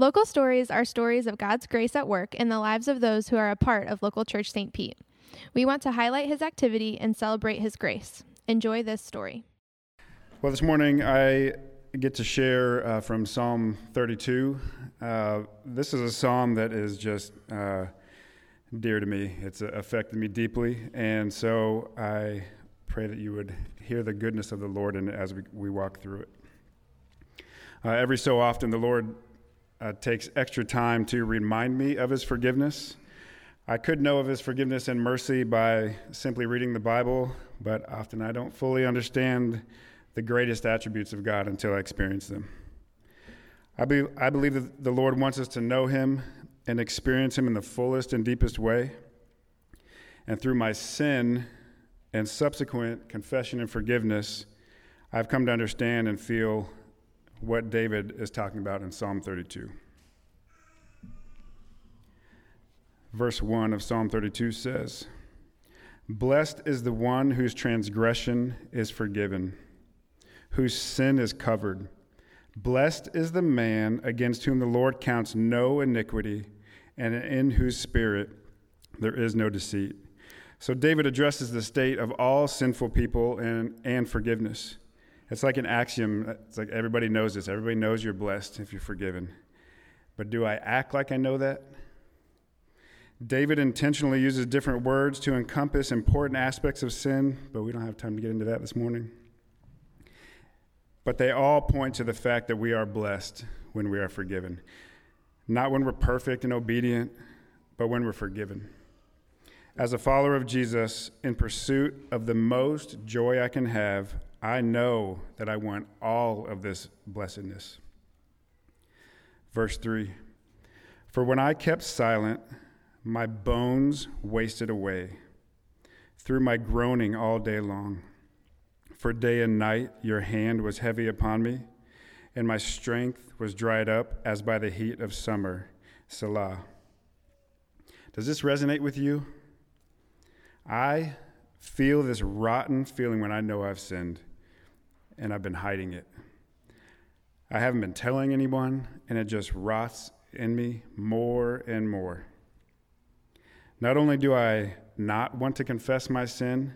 Local stories are stories of God's grace at work in the lives of those who are a part of Local Church St. Pete. We want to highlight his activity and celebrate his grace. Enjoy this story. Well, this morning I get to share uh, from Psalm 32. Uh, this is a psalm that is just uh, dear to me. It's affected me deeply, and so I pray that you would hear the goodness of the Lord and as we, we walk through it. Uh, every so often, the Lord uh, takes extra time to remind me of His forgiveness. I could know of His forgiveness and mercy by simply reading the Bible, but often I don't fully understand the greatest attributes of God until I experience them. I, be, I believe that the Lord wants us to know Him and experience Him in the fullest and deepest way. And through my sin and subsequent confession and forgiveness, I've come to understand and feel what David is talking about in Psalm 32. Verse 1 of Psalm 32 says, Blessed is the one whose transgression is forgiven, whose sin is covered. Blessed is the man against whom the Lord counts no iniquity, and in whose spirit there is no deceit. So David addresses the state of all sinful people and, and forgiveness. It's like an axiom. Uh, it's like everybody knows this. Everybody knows you're blessed if you're forgiven. But do I act like I know that? David intentionally uses different words to encompass important aspects of sin, but we don't have time to get into that this morning. But they all point to the fact that we are blessed when we are forgiven. Not when we're perfect and obedient, but when we're forgiven. As a follower of Jesus, in pursuit of the most joy I can have, I know that I want all of this blessedness. Verse 3 For when I kept silent, my bones wasted away through my groaning all day long. For day and night your hand was heavy upon me, and my strength was dried up as by the heat of summer. Selah. Does this resonate with you? I feel this rotten feeling when I know I've sinned and I've been hiding it. I haven't been telling anyone, and it just rots in me more and more. Not only do I not want to confess my sin,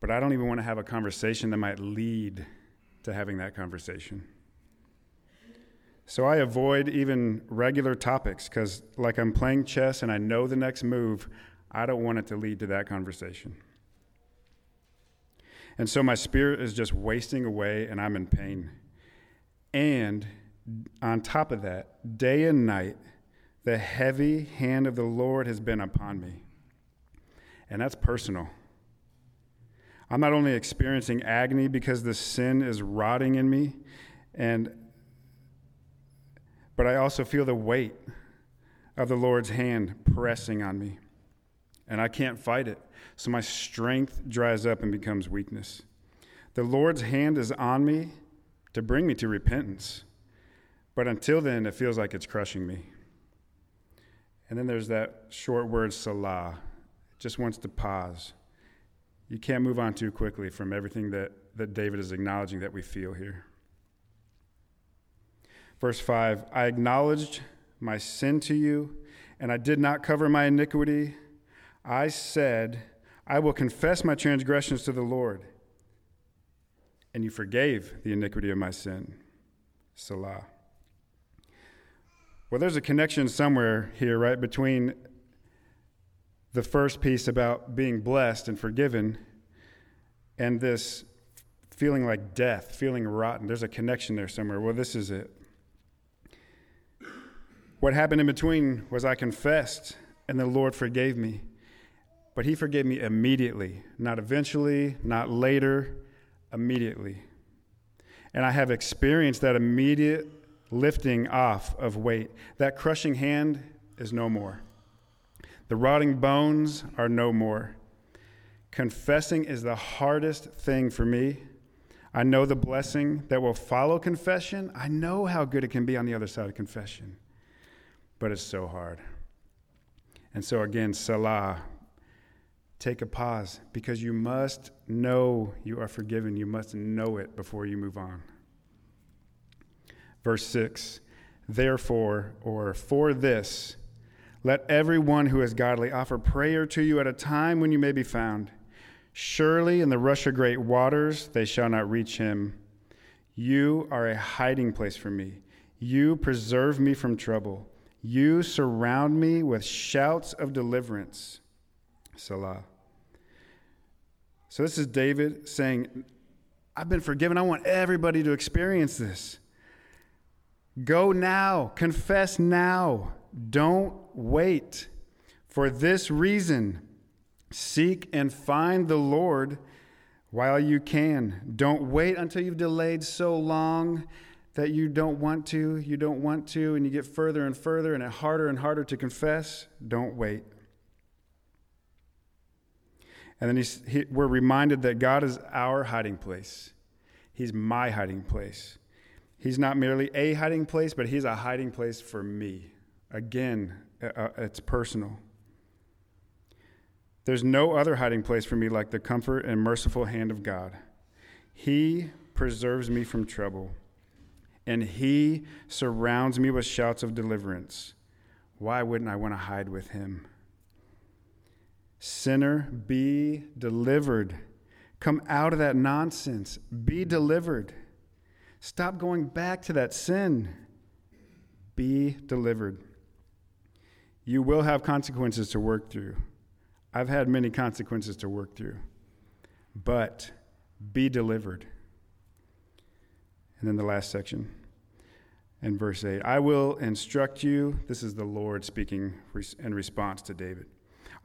but I don't even want to have a conversation that might lead to having that conversation. So I avoid even regular topics because, like I'm playing chess and I know the next move, I don't want it to lead to that conversation. And so my spirit is just wasting away and I'm in pain. And on top of that, day and night, the heavy hand of the Lord has been upon me. And that's personal. I'm not only experiencing agony because the sin is rotting in me, and but I also feel the weight of the Lord's hand pressing on me. And I can't fight it. So my strength dries up and becomes weakness. The Lord's hand is on me to bring me to repentance. But until then, it feels like it's crushing me. And then there's that short word, Selah. It just wants to pause. You can't move on too quickly from everything that, that David is acknowledging that we feel here. Verse 5 I acknowledged my sin to you, and I did not cover my iniquity. I said, I will confess my transgressions to the Lord, and you forgave the iniquity of my sin. Selah. Well, there's a connection somewhere here, right, between the first piece about being blessed and forgiven and this feeling like death, feeling rotten. There's a connection there somewhere. Well, this is it. What happened in between was I confessed, and the Lord forgave me. But he forgave me immediately, not eventually, not later, immediately. And I have experienced that immediate lifting off of weight. That crushing hand is no more. The rotting bones are no more. Confessing is the hardest thing for me. I know the blessing that will follow confession. I know how good it can be on the other side of confession, but it's so hard. And so, again, Selah, take a pause because you must know you are forgiven. You must know it before you move on. Verse 6 Therefore, or for this, let everyone who is godly offer prayer to you at a time when you may be found. Surely in the rush of great waters they shall not reach him. You are a hiding place for me. You preserve me from trouble. You surround me with shouts of deliverance. Selah. So this is David saying, I've been forgiven. I want everybody to experience this. Go now, confess now. Don't wait. For this reason, seek and find the Lord while you can. Don't wait until you've delayed so long that you don't want to, you don't want to, and you get further and further and it's harder and harder to confess. Don't wait. And then he's, he, we're reminded that God is our hiding place. He's my hiding place. He's not merely a hiding place, but He's a hiding place for me. Again, uh, uh, it's personal. There's no other hiding place for me like the comfort and merciful hand of God. He preserves me from trouble, and He surrounds me with shouts of deliverance. Why wouldn't I want to hide with Him? Sinner, be delivered. Come out of that nonsense. Be delivered. Stop going back to that sin. Be delivered. You will have consequences to work through. I've had many consequences to work through. But be delivered. And then the last section in verse 8 I will instruct you. This is the Lord speaking in response to David.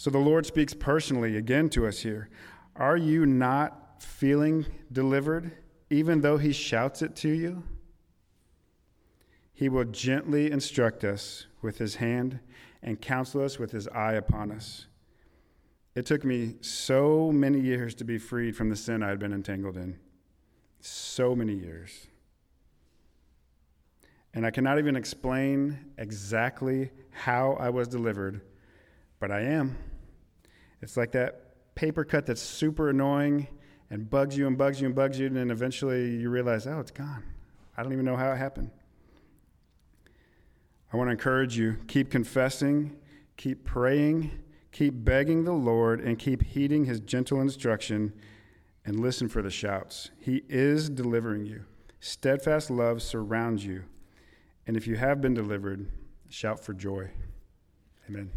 So the Lord speaks personally again to us here. Are you not feeling delivered, even though he shouts it to you? He will gently instruct us with his hand and counsel us with his eye upon us. It took me so many years to be freed from the sin I had been entangled in. So many years. And I cannot even explain exactly how I was delivered, but I am. It's like that paper cut that's super annoying and bugs you and bugs you and bugs you, and then eventually you realize, oh, it's gone. I don't even know how it happened. I want to encourage you keep confessing, keep praying, keep begging the Lord, and keep heeding his gentle instruction and listen for the shouts. He is delivering you. Steadfast love surrounds you. And if you have been delivered, shout for joy. Amen.